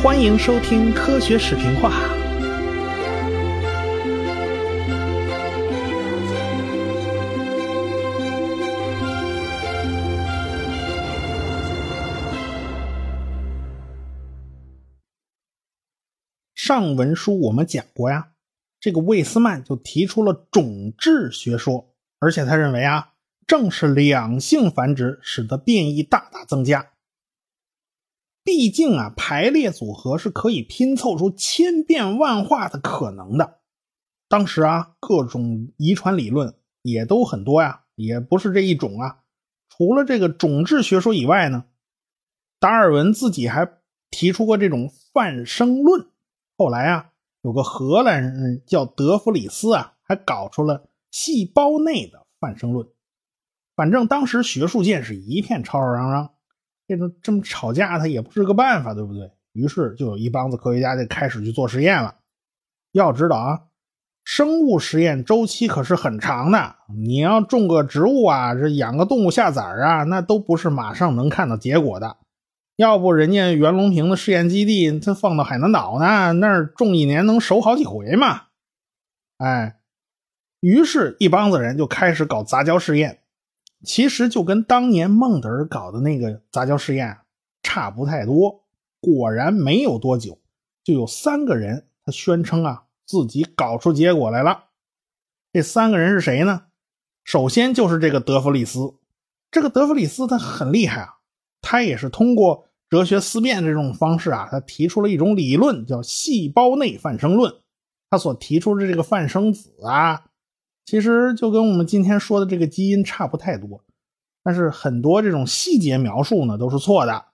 欢迎收听科学视频化。上文书我们讲过呀，这个魏斯曼就提出了种质学说，而且他认为啊，正是两性繁殖使得变异大大增加。毕竟啊，排列组合是可以拼凑出千变万化的可能的。当时啊，各种遗传理论也都很多呀，也不是这一种啊。除了这个种质学说以外呢，达尔文自己还提出过这种泛生论。后来啊，有个荷兰人叫德弗里斯啊，还搞出了细胞内的泛生论。反正当时学术界是一片吵吵嚷嚷。这种这么吵架，他也不是个办法，对不对？于是就有一帮子科学家就开始去做实验了。要知道啊，生物实验周期可是很长的。你要种个植物啊，这养个动物下崽啊，那都不是马上能看到结果的。要不人家袁隆平的试验基地，他放到海南岛呢，那儿种一年能熟好几回嘛。哎，于是，一帮子人就开始搞杂交试验。其实就跟当年孟德尔搞的那个杂交试验差不太多。果然没有多久，就有三个人他宣称啊自己搞出结果来了。这三个人是谁呢？首先就是这个德弗里斯。这个德弗里斯他很厉害啊，他也是通过哲学思辨这种方式啊，他提出了一种理论叫细胞内泛生论。他所提出的这个泛生子啊。其实就跟我们今天说的这个基因差不太多，但是很多这种细节描述呢都是错的。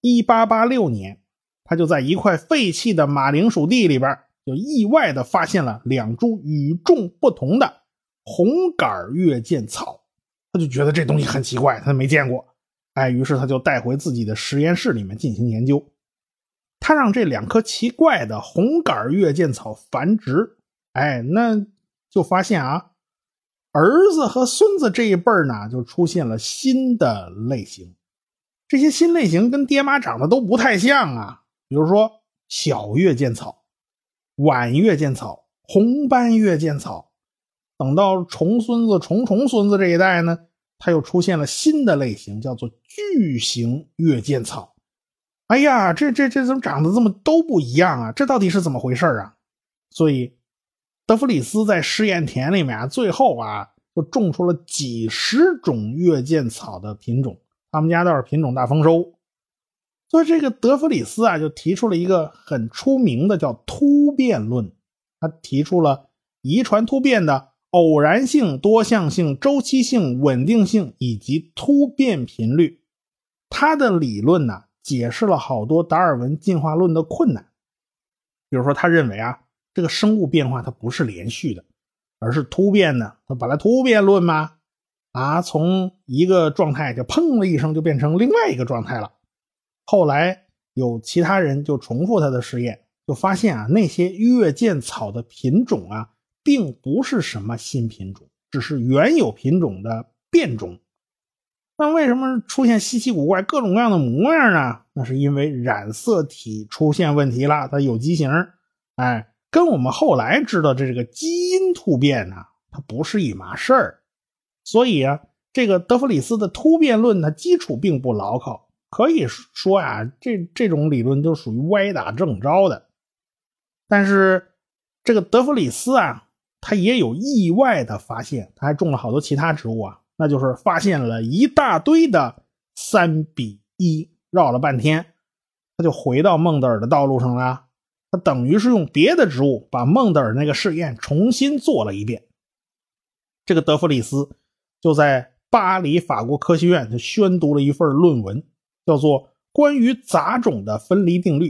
一八八六年，他就在一块废弃的马铃薯地里边，就意外的发现了两株与众不同的红杆月见草，他就觉得这东西很奇怪，他没见过。哎，于是他就带回自己的实验室里面进行研究。他让这两棵奇怪的红杆月见草繁殖，哎，那。就发现啊，儿子和孙子这一辈儿呢，就出现了新的类型。这些新类型跟爹妈长得都不太像啊。比如说小月见草、晚月见草、红斑月见草。等到重孙子、重重孙子这一代呢，他又出现了新的类型，叫做巨型月见草。哎呀，这这这怎么长得这么都不一样啊？这到底是怎么回事啊？所以。德弗里斯在试验田里面啊，最后啊，就种出了几十种月见草的品种，他们家倒是品种大丰收。所以这个德弗里斯啊，就提出了一个很出名的叫突变论。他提出了遗传突变的偶然性、多项性、周期性、稳定性以及突变频率。他的理论呢，解释了好多达尔文进化论的困难。比如说，他认为啊。这个生物变化它不是连续的，而是突变的。它本来突变论嘛，啊，从一个状态就砰的一声就变成另外一个状态了。后来有其他人就重复他的实验，就发现啊，那些月见草的品种啊，并不是什么新品种，只是原有品种的变种。那为什么出现稀奇古怪、各种各样的模样呢？那是因为染色体出现问题了，它有畸形，哎。跟我们后来知道的这个基因突变呢，它不是一码事儿，所以啊，这个德弗里斯的突变论它基础并不牢靠，可以说呀，这这种理论都属于歪打正着的。但是这个德弗里斯啊，他也有意外的发现，他还种了好多其他植物啊，那就是发现了一大堆的三比一，绕了半天，他就回到孟德尔的道路上了。他等于是用别的植物把孟德尔那个试验重新做了一遍。这个德弗里斯就在巴黎法国科学院就宣读了一份论文，叫做《关于杂种的分离定律》，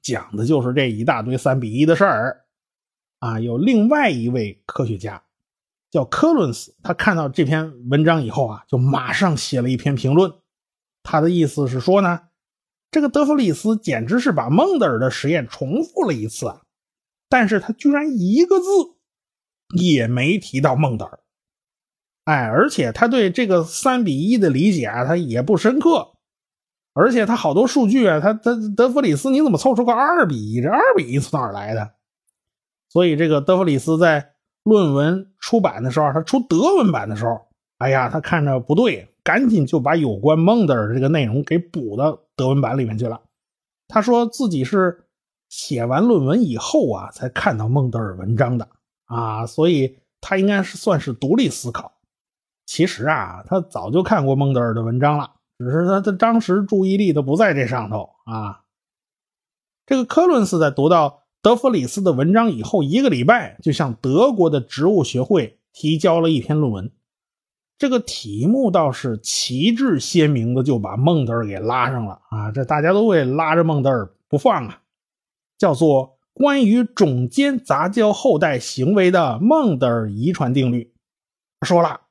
讲的就是这一大堆三比一的事儿。啊，有另外一位科学家叫科伦斯，他看到这篇文章以后啊，就马上写了一篇评论。他的意思是说呢。这个德弗里斯简直是把孟德尔的实验重复了一次啊！但是他居然一个字也没提到孟德尔，哎，而且他对这个三比一的理解啊，他也不深刻。而且他好多数据啊，他他德弗里斯你怎么凑出个二比一？这二比一从哪来的？所以这个德弗里斯在论文出版的时候，他出德文版的时候，哎呀，他看着不对，赶紧就把有关孟德尔这个内容给补到德文版里面去了。他说自己是写完论文以后啊，才看到孟德尔文章的啊，所以他应该是算是独立思考。其实啊，他早就看过孟德尔的文章了。只是他的当时注意力都不在这上头啊。这个科伦斯在读到德弗里斯的文章以后，一个礼拜就向德国的植物学会提交了一篇论文。这个题目倒是旗帜鲜明的，就把孟德尔给拉上了啊！这大家都会拉着孟德尔不放啊，叫做《关于种间杂交后代行为的孟德尔遗传定律》。说了。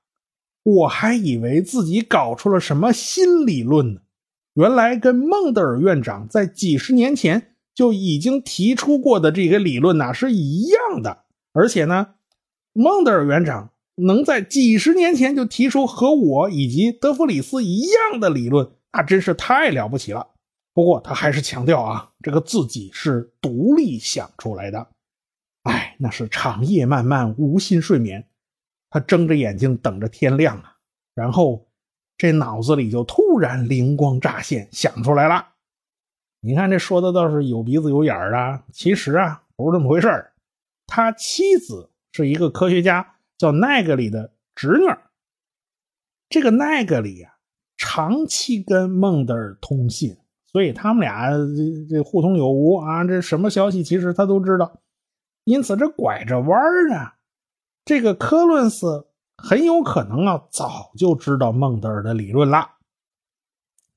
我还以为自己搞出了什么新理论呢，原来跟孟德尔院长在几十年前就已经提出过的这个理论呐是一样的。而且呢，孟德尔院长能在几十年前就提出和我以及德弗里斯一样的理论，那真是太了不起了。不过他还是强调啊，这个自己是独立想出来的。哎，那是长夜漫漫，无心睡眠。他睁着眼睛等着天亮啊，然后这脑子里就突然灵光乍现，想出来了。你看这说的倒是有鼻子有眼儿的，其实啊不是这么回事儿。他妻子是一个科学家，叫奈格里的侄女。这个奈格里啊，长期跟孟德尔通信，所以他们俩这这互通有无啊，这什么消息其实他都知道。因此这拐着弯儿呢。这个科伦斯很有可能啊，早就知道孟德尔的理论了。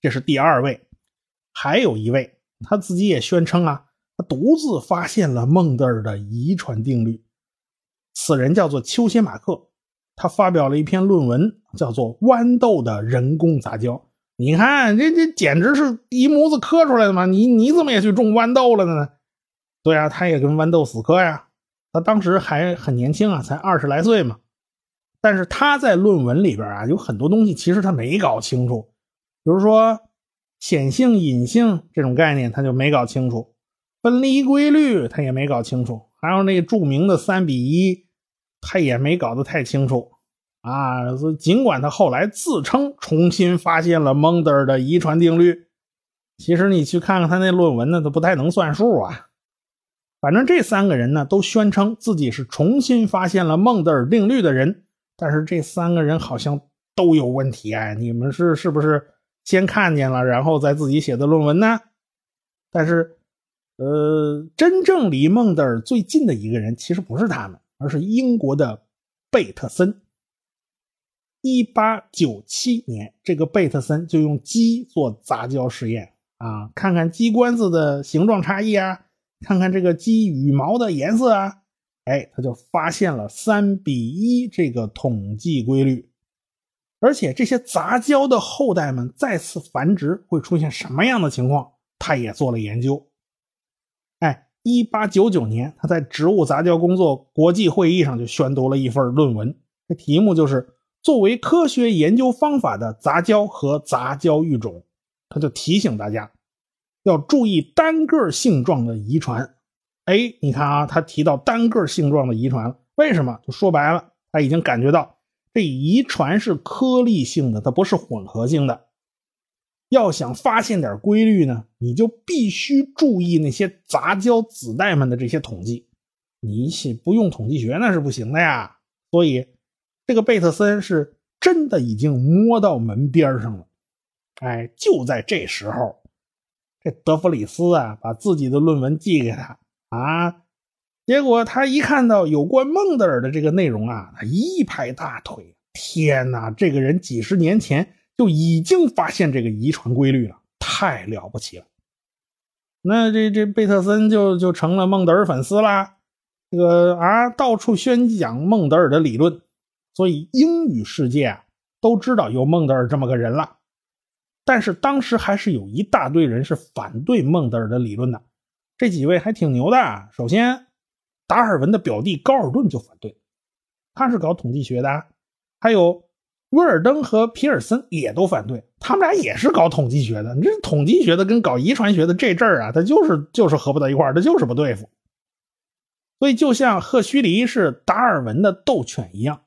这是第二位，还有一位，他自己也宣称啊，他独自发现了孟德尔的遗传定律。此人叫做丘歇马克，他发表了一篇论文，叫做《豌豆的人工杂交》。你看，这这简直是一模子磕出来的嘛！你你怎么也去种豌豆了呢？对啊，他也跟豌豆死磕呀。他当时还很年轻啊，才二十来岁嘛。但是他在论文里边啊，有很多东西其实他没搞清楚，比如说显性、隐性这种概念他就没搞清楚，分离规律他也没搞清楚，还有那著名的三比一，他也没搞得太清楚啊。尽管他后来自称重新发现了孟德尔的遗传定律，其实你去看看他那论文呢，都不太能算数啊。反正这三个人呢，都宣称自己是重新发现了孟德尔定律的人，但是这三个人好像都有问题哎！你们是是不是先看见了，然后再自己写的论文呢？但是，呃，真正离孟德尔最近的一个人其实不是他们，而是英国的贝特森。一八九七年，这个贝特森就用鸡做杂交实验啊，看看鸡冠子的形状差异啊。看看这个鸡羽毛的颜色啊，哎，他就发现了三比一这个统计规律，而且这些杂交的后代们再次繁殖会出现什么样的情况，他也做了研究。一八九九年，他在植物杂交工作国际会议上就宣读了一份论文，这题目就是作为科学研究方法的杂交和杂交育种，他就提醒大家。要注意单个性状的遗传，哎，你看啊，他提到单个性状的遗传了，为什么？就说白了，他已经感觉到这遗传是颗粒性的，它不是混合性的。要想发现点规律呢，你就必须注意那些杂交子代们的这些统计，你不用统计学那是不行的呀。所以，这个贝特森是真的已经摸到门边上了。哎，就在这时候。这德弗里斯啊，把自己的论文寄给他啊，结果他一看到有关孟德尔的这个内容啊，他一拍大腿，天哪，这个人几十年前就已经发现这个遗传规律了，太了不起了。那这这贝特森就就成了孟德尔粉丝啦，这个啊，到处宣讲孟德尔的理论，所以英语世界啊都知道有孟德尔这么个人了。但是当时还是有一大堆人是反对孟德尔的理论的，这几位还挺牛的。首先，达尔文的表弟高尔顿就反对，他是搞统计学的。还有威尔登和皮尔森也都反对，他们俩也是搞统计学的。你这统计学的跟搞遗传学的这阵儿啊，他就是就是合不到一块儿，他就是不对付。所以就像赫胥黎是达尔文的斗犬一样，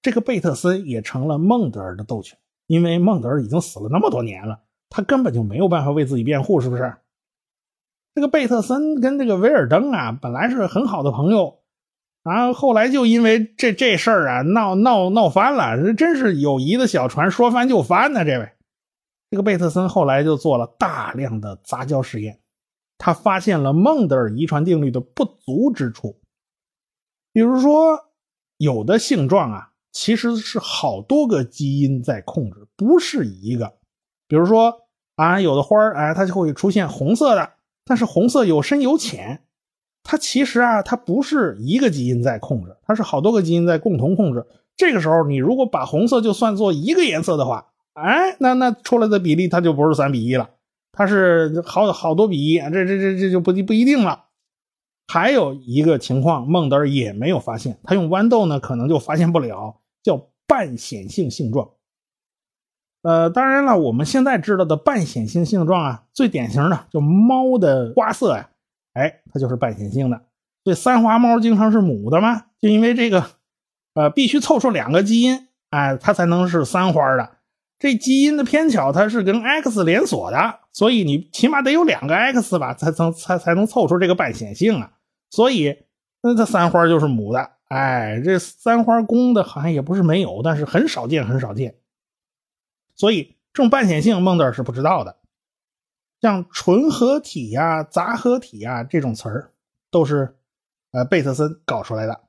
这个贝特森也成了孟德尔的斗犬，因为孟德尔已经死了那么多年了，他根本就没有办法为自己辩护，是不是？这个贝特森跟这个维尔登啊，本来是很好的朋友。啊，后来就因为这这事儿啊，闹闹闹翻了。这真是友谊的小船说翻就翻呢。这位，这个贝特森后来就做了大量的杂交实验，他发现了孟德尔遗传定律的不足之处。比如说，有的性状啊，其实是好多个基因在控制，不是一个。比如说啊，有的花儿，哎，它就会出现红色的，但是红色有深有浅。它其实啊，它不是一个基因在控制，它是好多个基因在共同控制。这个时候，你如果把红色就算作一个颜色的话，哎，那那出来的比例它就不是三比一了，它是好好多比一，这这这这就不不一定了。还有一个情况，孟德尔也没有发现，他用豌豆呢，可能就发现不了，叫半显性性状。呃，当然了，我们现在知道的半显性性状啊，最典型的就猫的花色呀。哎，它就是半显性的，所以三花猫经常是母的嘛，就因为这个，呃，必须凑出两个基因，哎，它才能是三花的。这基因的偏巧，它是跟 X 连锁的，所以你起码得有两个 X 吧，才能才才能凑出这个半显性啊。所以，那它三花就是母的，哎，这三花公的好像也不是没有，但是很少见，很少见。所以这种半显性，孟德尔是不知道的。像纯合体呀、杂合体呀这种词儿，都是呃贝特森搞出来的。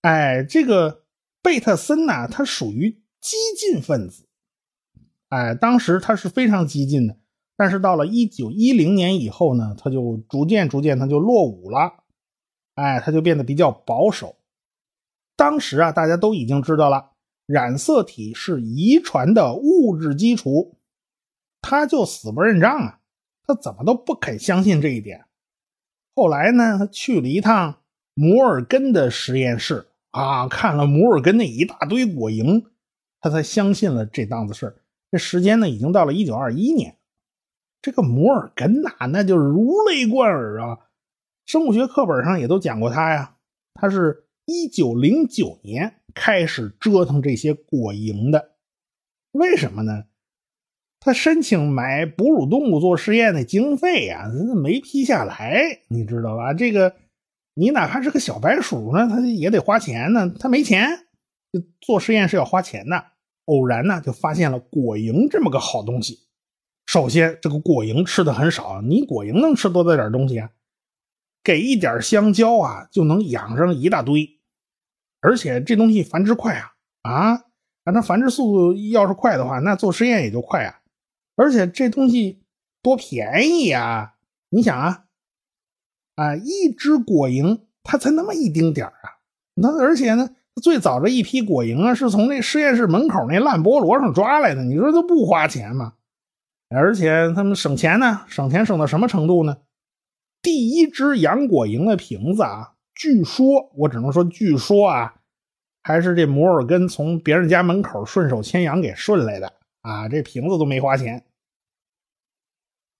哎，这个贝特森呐，他属于激进分子。哎，当时他是非常激进的，但是到了一九一零年以后呢，他就逐渐逐渐他就落伍了。哎，他就变得比较保守。当时啊，大家都已经知道了，染色体是遗传的物质基础，他就死不认账啊。他怎么都不肯相信这一点。后来呢，他去了一趟摩尔根的实验室啊，看了摩尔根那一大堆果蝇，他才相信了这档子事这时间呢，已经到了一九二一年。这个摩尔根呐，那就如雷贯耳啊！生物学课本上也都讲过他呀。他是一九零九年开始折腾这些果蝇的，为什么呢？他申请买哺乳动物做实验的经费呀，没批下来，你知道吧？这个你哪怕是个小白鼠呢，他也得花钱呢。他没钱，做实验是要花钱的。偶然呢，就发现了果蝇这么个好东西。首先，这个果蝇吃的很少，你果蝇能吃多大点东西啊？给一点香蕉啊，就能养上一大堆，而且这东西繁殖快啊啊！那繁殖速度要是快的话，那做实验也就快啊。而且这东西多便宜呀！你想啊，啊，一只果蝇它才那么一丁点啊！那而且呢，最早这一批果蝇啊，是从那实验室门口那烂菠萝上抓来的。你说它不花钱吗？而且他们省钱呢，省钱省到什么程度呢？第一只养果蝇的瓶子啊，据说我只能说据说啊，还是这摩尔根从别人家门口顺手牵羊给顺来的啊，这瓶子都没花钱。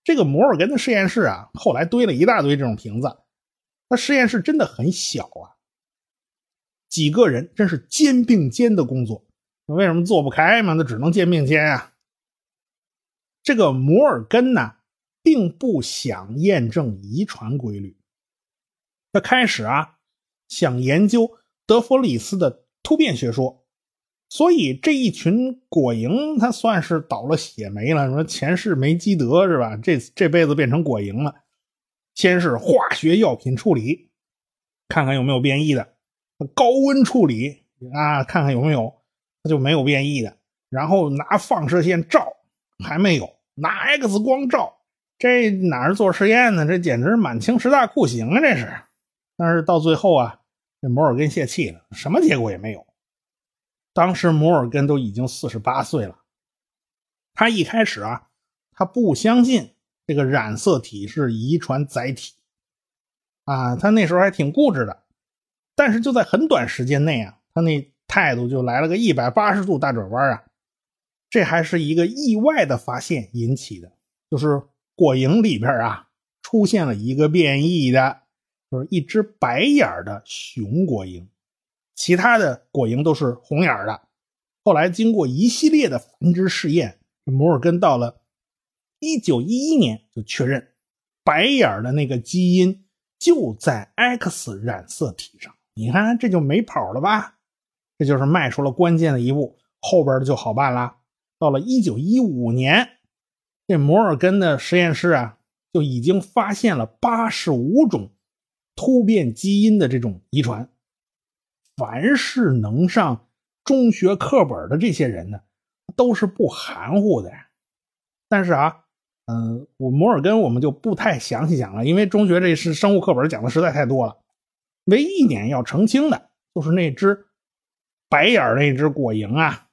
这个摩尔根的实验室啊，后来堆了一大堆这种瓶子。那实验室真的很小啊，几个人真是肩并肩的工作。那为什么做不开嘛？那只能肩并肩啊。这个摩尔根呢，并不想验证遗传规律，他开始啊，想研究德弗里斯的突变学说。所以这一群果蝇，它算是倒了血霉了。说前世没积德是吧？这这辈子变成果蝇了。先是化学药品处理，看看有没有变异的；高温处理啊，看看有没有，它就没有变异的。然后拿放射线照，还没有；拿 X 光照，这哪是做实验呢？这简直满清十大酷刑啊！这是。但是到最后啊，这摩尔根泄气了，什么结果也没有。当时摩尔根都已经四十八岁了，他一开始啊，他不相信这个染色体是遗传载体，啊，他那时候还挺固执的。但是就在很短时间内啊，他那态度就来了个一百八十度大转弯啊！这还是一个意外的发现引起的，就是果蝇里边啊出现了一个变异的，就是一只白眼的雄果蝇，其他的果蝇都是红眼的。后来经过一系列的繁殖试验，摩尔根到了一九一一年就确认，白眼的那个基因就在 X 染色体上。你看这就没跑了吧？这就是迈出了关键的一步，后边的就好办了。到了一九一五年，这摩尔根的实验室啊就已经发现了八十五种突变基因的这种遗传。凡是能上。中学课本的这些人呢，都是不含糊的。但是啊，嗯，我摩尔根我们就不太详细讲了，因为中学这是生物课本讲的实在太多了。唯一一点要澄清的就是那只白眼那只果蝇啊，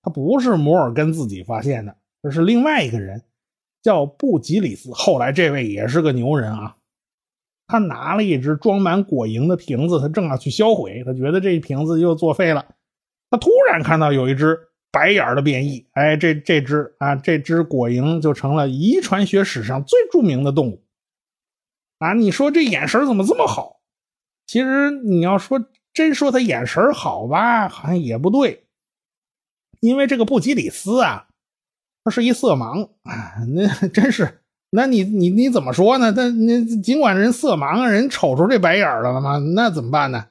它不是摩尔根自己发现的，而是另外一个人叫布吉里斯。后来这位也是个牛人啊，他拿了一只装满果蝇的瓶子，他正要去销毁，他觉得这瓶子又作废了。他突然看到有一只白眼的变异，哎，这这只啊，这只果蝇就成了遗传学史上最著名的动物啊！你说这眼神怎么这么好？其实你要说真说他眼神好吧，好像也不对，因为这个布吉里斯啊，他是一色盲啊，那真是，那你你你怎么说呢？他那尽管人色盲啊，人瞅出这白眼来了吗？那怎么办呢？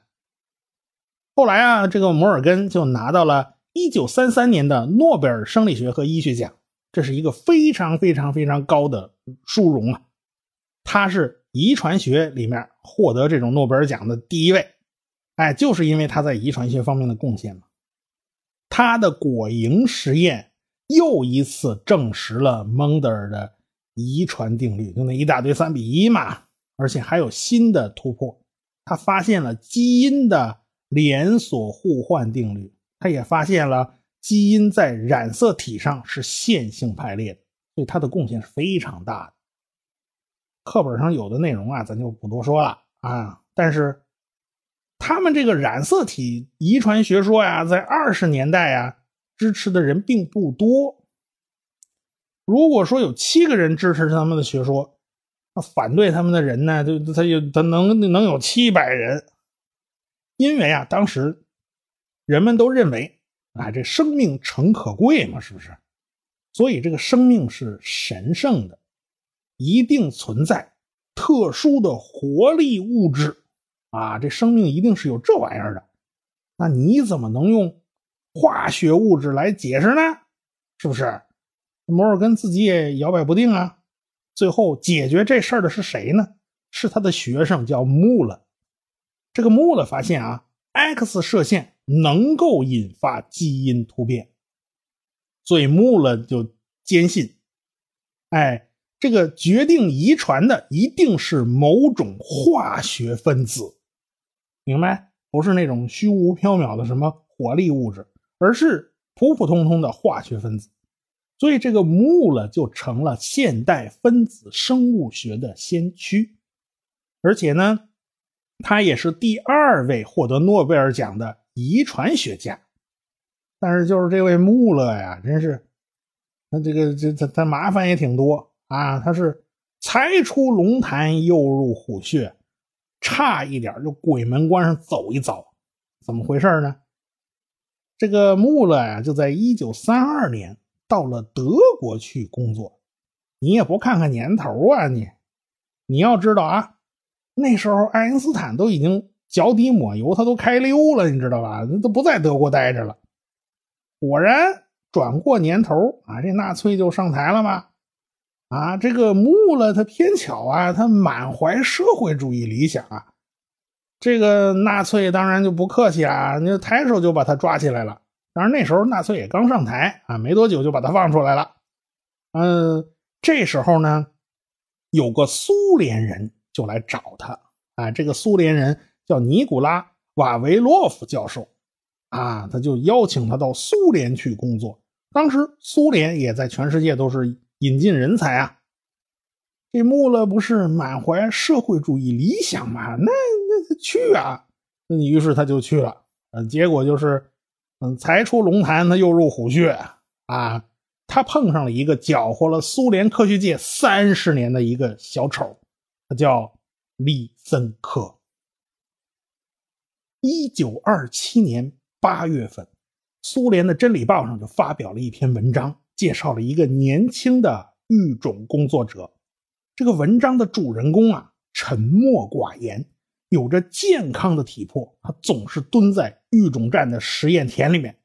后来啊，这个摩尔根就拿到了1933年的诺贝尔生理学和医学奖，这是一个非常非常非常高的殊荣啊！他是遗传学里面获得这种诺贝尔奖的第一位，哎，就是因为他在遗传学方面的贡献嘛。他的果蝇实验又一次证实了蒙德尔的遗传定律，就那一大堆三比一嘛，而且还有新的突破，他发现了基因的。连锁互换定律，他也发现了基因在染色体上是线性排列的，所以他的贡献是非常大的。课本上有的内容啊，咱就不多说了啊。但是他们这个染色体遗传学说呀，在二十年代啊，支持的人并不多。如果说有七个人支持他们的学说，那反对他们的人呢，就他有他能能有七百人。因为啊，当时人们都认为啊，这生命诚可贵嘛，是不是？所以这个生命是神圣的，一定存在特殊的活力物质啊，这生命一定是有这玩意儿的。那你怎么能用化学物质来解释呢？是不是？摩尔根自己也摇摆不定啊。最后解决这事儿的是谁呢？是他的学生，叫穆勒。这个穆勒发现啊，X 射线能够引发基因突变，所以穆勒就坚信，哎，这个决定遗传的一定是某种化学分子，明白？不是那种虚无缥缈的什么活力物质，而是普普通通的化学分子。所以这个穆勒就成了现代分子生物学的先驱，而且呢。他也是第二位获得诺贝尔奖的遗传学家，但是就是这位穆勒呀，真是，他这个这他他麻烦也挺多啊。他是才出龙潭又入虎穴，差一点就鬼门关上走一遭，怎么回事呢？这个穆勒呀，就在一九三二年到了德国去工作。你也不看看年头啊，你你要知道啊。那时候，爱因斯坦都已经脚底抹油，他都开溜了，你知道吧？都不在德国待着了。果然，转过年头啊，这纳粹就上台了嘛。啊，这个穆勒他偏巧啊，他满怀社会主义理想啊。这个纳粹当然就不客气啊，那抬手就把他抓起来了。当然那时候纳粹也刚上台啊，没多久就把他放出来了。嗯，这时候呢，有个苏联人。就来找他，啊，这个苏联人叫尼古拉瓦维洛夫教授，啊，他就邀请他到苏联去工作。当时苏联也在全世界都是引进人才啊。这穆勒不是满怀社会主义理想吗？那那他去啊，那于是他就去了。呃，结果就是，才出龙潭他又入虎穴啊。他碰上了一个搅和了苏联科学界三十年的一个小丑，他叫李森科。一九二七年八月份，苏联的《真理报》上就发表了一篇文章，介绍了一个年轻的育种工作者。这个文章的主人公啊，沉默寡言，有着健康的体魄，他总是蹲在育种站的实验田里面。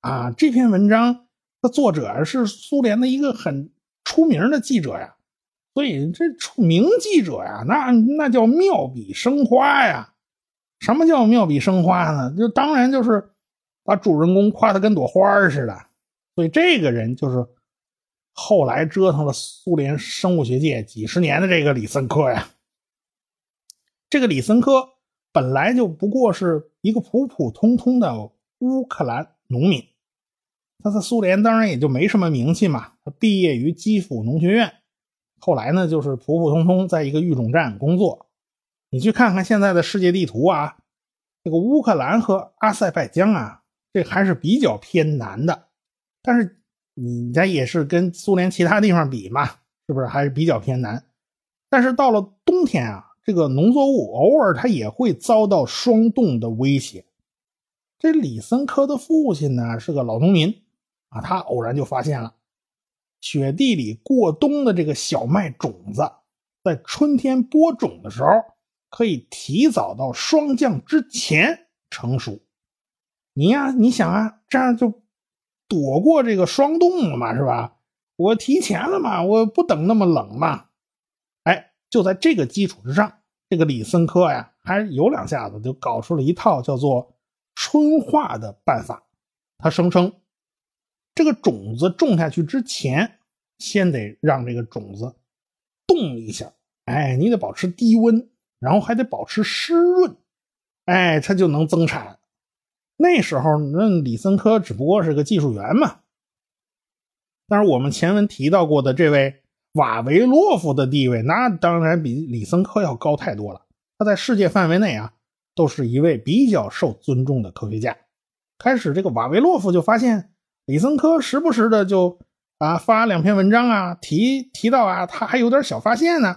啊，这篇文章。的作者是苏联的一个很出名的记者呀，所以这出名记者呀，那那叫妙笔生花呀。什么叫妙笔生花呢？就当然就是把主人公夸的跟朵花似的。所以这个人就是后来折腾了苏联生物学界几十年的这个李森科呀。这个李森科本来就不过是一个普普通通的乌克兰农民。他在苏联当然也就没什么名气嘛。他毕业于基辅农学院，后来呢就是普普通通在一个育种站工作。你去看看现在的世界地图啊，这个乌克兰和阿塞拜疆啊，这还是比较偏南的。但是你家也是跟苏联其他地方比嘛，是不是还是比较偏南？但是到了冬天啊，这个农作物偶尔它也会遭到霜冻的威胁。这李森科的父亲呢是个老农民。啊，他偶然就发现了雪地里过冬的这个小麦种子，在春天播种的时候，可以提早到霜降之前成熟。你呀，你想啊，这样就躲过这个霜冻了嘛，是吧？我提前了嘛，我不等那么冷嘛。就在这个基础之上，这个李森科呀，还有两下子就搞出了一套叫做春化的办法。他声称。这个种子种下去之前，先得让这个种子冻一下，哎，你得保持低温，然后还得保持湿润，哎，它就能增产。那时候，那李森科只不过是个技术员嘛。但是我们前文提到过的这位瓦维洛夫的地位，那当然比李森科要高太多了。他在世界范围内啊，都是一位比较受尊重的科学家。开始，这个瓦维洛夫就发现。李森科时不时的就啊发两篇文章啊，提提到啊，他还有点小发现呢。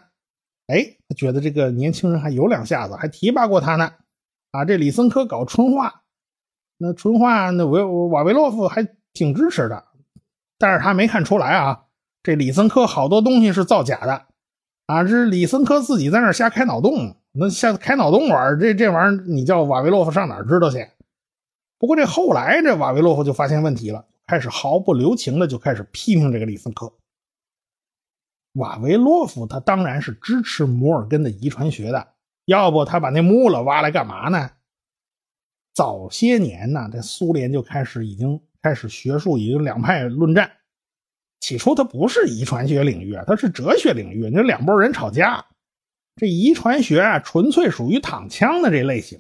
哎，他觉得这个年轻人还有两下子，还提拔过他呢。啊，这李森科搞春化，那春化那维瓦维洛夫还挺支持的。但是他没看出来啊，这李森科好多东西是造假的。啊，这是李森科自己在那瞎开脑洞，那瞎开脑洞玩这这玩意儿你叫瓦维洛夫上哪知道去？不过这后来这瓦维洛夫就发现问题了。开始毫不留情的就开始批评这个李森科。瓦维洛夫他当然是支持摩尔根的遗传学的，要不他把那木了挖来干嘛呢？早些年呢，这苏联就开始已经开始学术已经两派论战。起初它不是遗传学领域啊，它是哲学领域，那两拨人吵架。这遗传学啊，纯粹属于躺枪的这类型。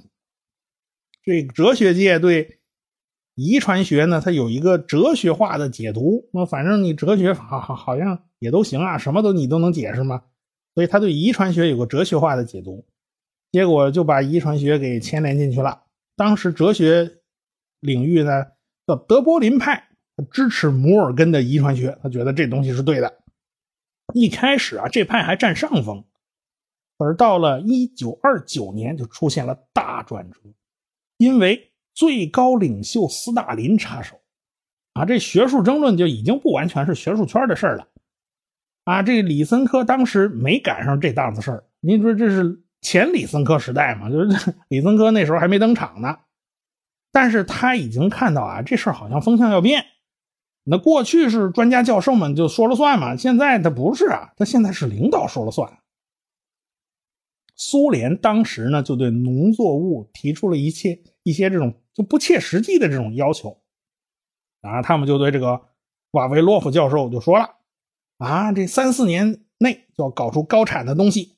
这哲学界对。遗传学呢，它有一个哲学化的解读。那反正你哲学好好好像也都行啊，什么都你都能解释吗？所以他对遗传学有个哲学化的解读，结果就把遗传学给牵连进去了。当时哲学领域呢叫德波林派，支持摩尔根的遗传学，他觉得这东西是对的。一开始啊，这派还占上风，而到了一九二九年就出现了大转折，因为。最高领袖斯大林插手，啊，这学术争论就已经不完全是学术圈的事了，啊，这李森科当时没赶上这档子事儿。您说这是前李森科时代嘛？就是 李森科那时候还没登场呢，但是他已经看到啊，这事儿好像风向要变。那过去是专家教授们就说了算嘛，现在他不是啊，他现在是领导说了算。苏联当时呢，就对农作物提出了一切一些这种。就不切实际的这种要求，啊，他们就对这个瓦维洛夫教授就说了，啊，这三四年内就要搞出高产的东西，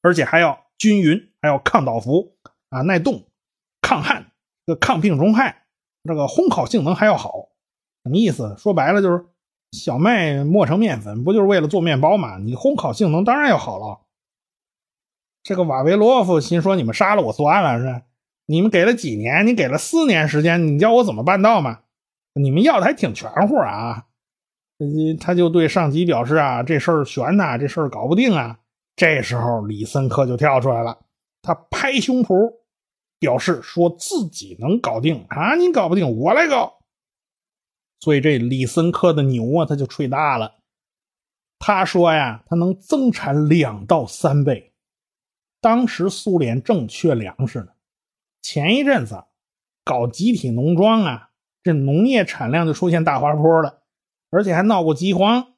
而且还要均匀，还要抗倒伏，啊，耐冻、抗旱、这个抗病虫害，这个烘烤性能还要好。什么意思？说白了就是小麦磨成面粉，不就是为了做面包吗？你烘烤性能当然要好了。这个瓦维洛夫心说：“你们杀了我算了，是？”你们给了几年？你给了四年时间，你叫我怎么办到嘛？你们要的还挺全乎啊！他就对上级表示啊，这事儿悬呐，这事儿搞不定啊。这时候李森科就跳出来了，他拍胸脯表示说自己能搞定啊，你搞不定我来搞。所以这李森科的牛啊，他就吹大了。他说呀，他能增产两到三倍。当时苏联正缺粮食呢，前一阵子搞集体农庄啊，这农业产量就出现大滑坡了，而且还闹过饥荒。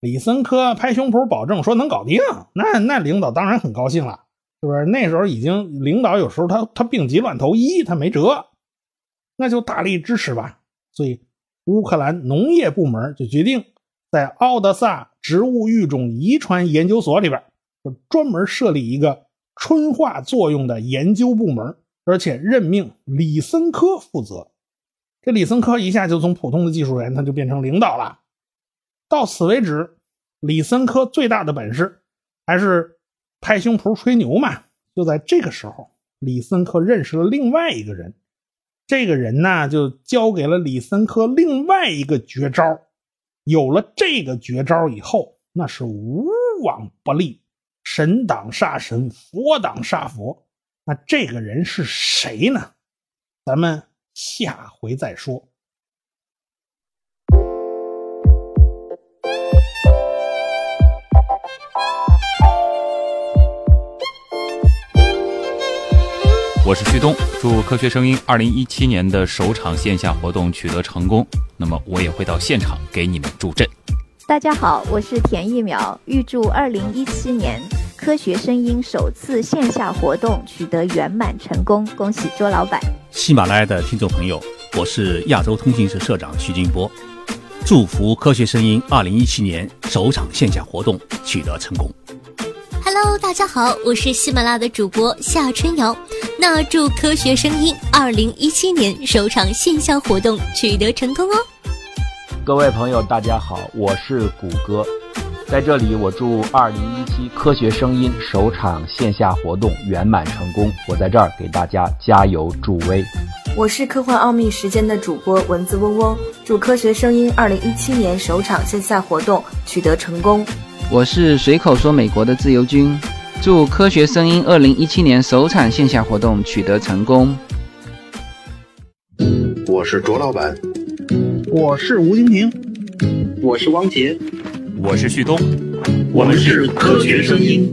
李森科拍胸脯保证说能搞定，那那领导当然很高兴了，是不是？那时候已经领导有时候他他病急乱投医，他没辙，那就大力支持吧。所以乌克兰农业部门就决定在奥德萨植物育种遗传研究所里边，就专门设立一个。春化作用的研究部门，而且任命李森科负责。这李森科一下就从普通的技术员，他就变成领导了。到此为止，李森科最大的本事还是拍胸脯吹牛嘛。就在这个时候，李森科认识了另外一个人，这个人呢就教给了李森科另外一个绝招。有了这个绝招以后，那是无往不利。神挡杀神，佛挡杀佛，那这个人是谁呢？咱们下回再说。我是旭东，祝科学声音二零一七年的首场线下活动取得成功。那么我也会到现场给你们助阵。大家好，我是田一苗，预祝二零一七年科学声音首次线下活动取得圆满成功，恭喜周老板！喜马拉雅的听众朋友，我是亚洲通信社社长徐金波，祝福科学声音二零一七年首场线下活动取得成功。Hello，大家好，我是喜马拉雅的主播夏春瑶，那祝科学声音二零一七年首场线下活动取得成功哦。各位朋友，大家好，我是谷歌，在这里我祝二零一七科学声音首场线下活动圆满成功，我在这儿给大家加油助威。我是科幻奥秘时间的主播文字嗡嗡，祝科学声音二零一七年首场线下活动取得成功。我是随口说美国的自由军，祝科学声音二零一七年首场线下活动取得成功。我是卓老板。我是吴金平，我是汪杰，我是旭东，我们是科学声音。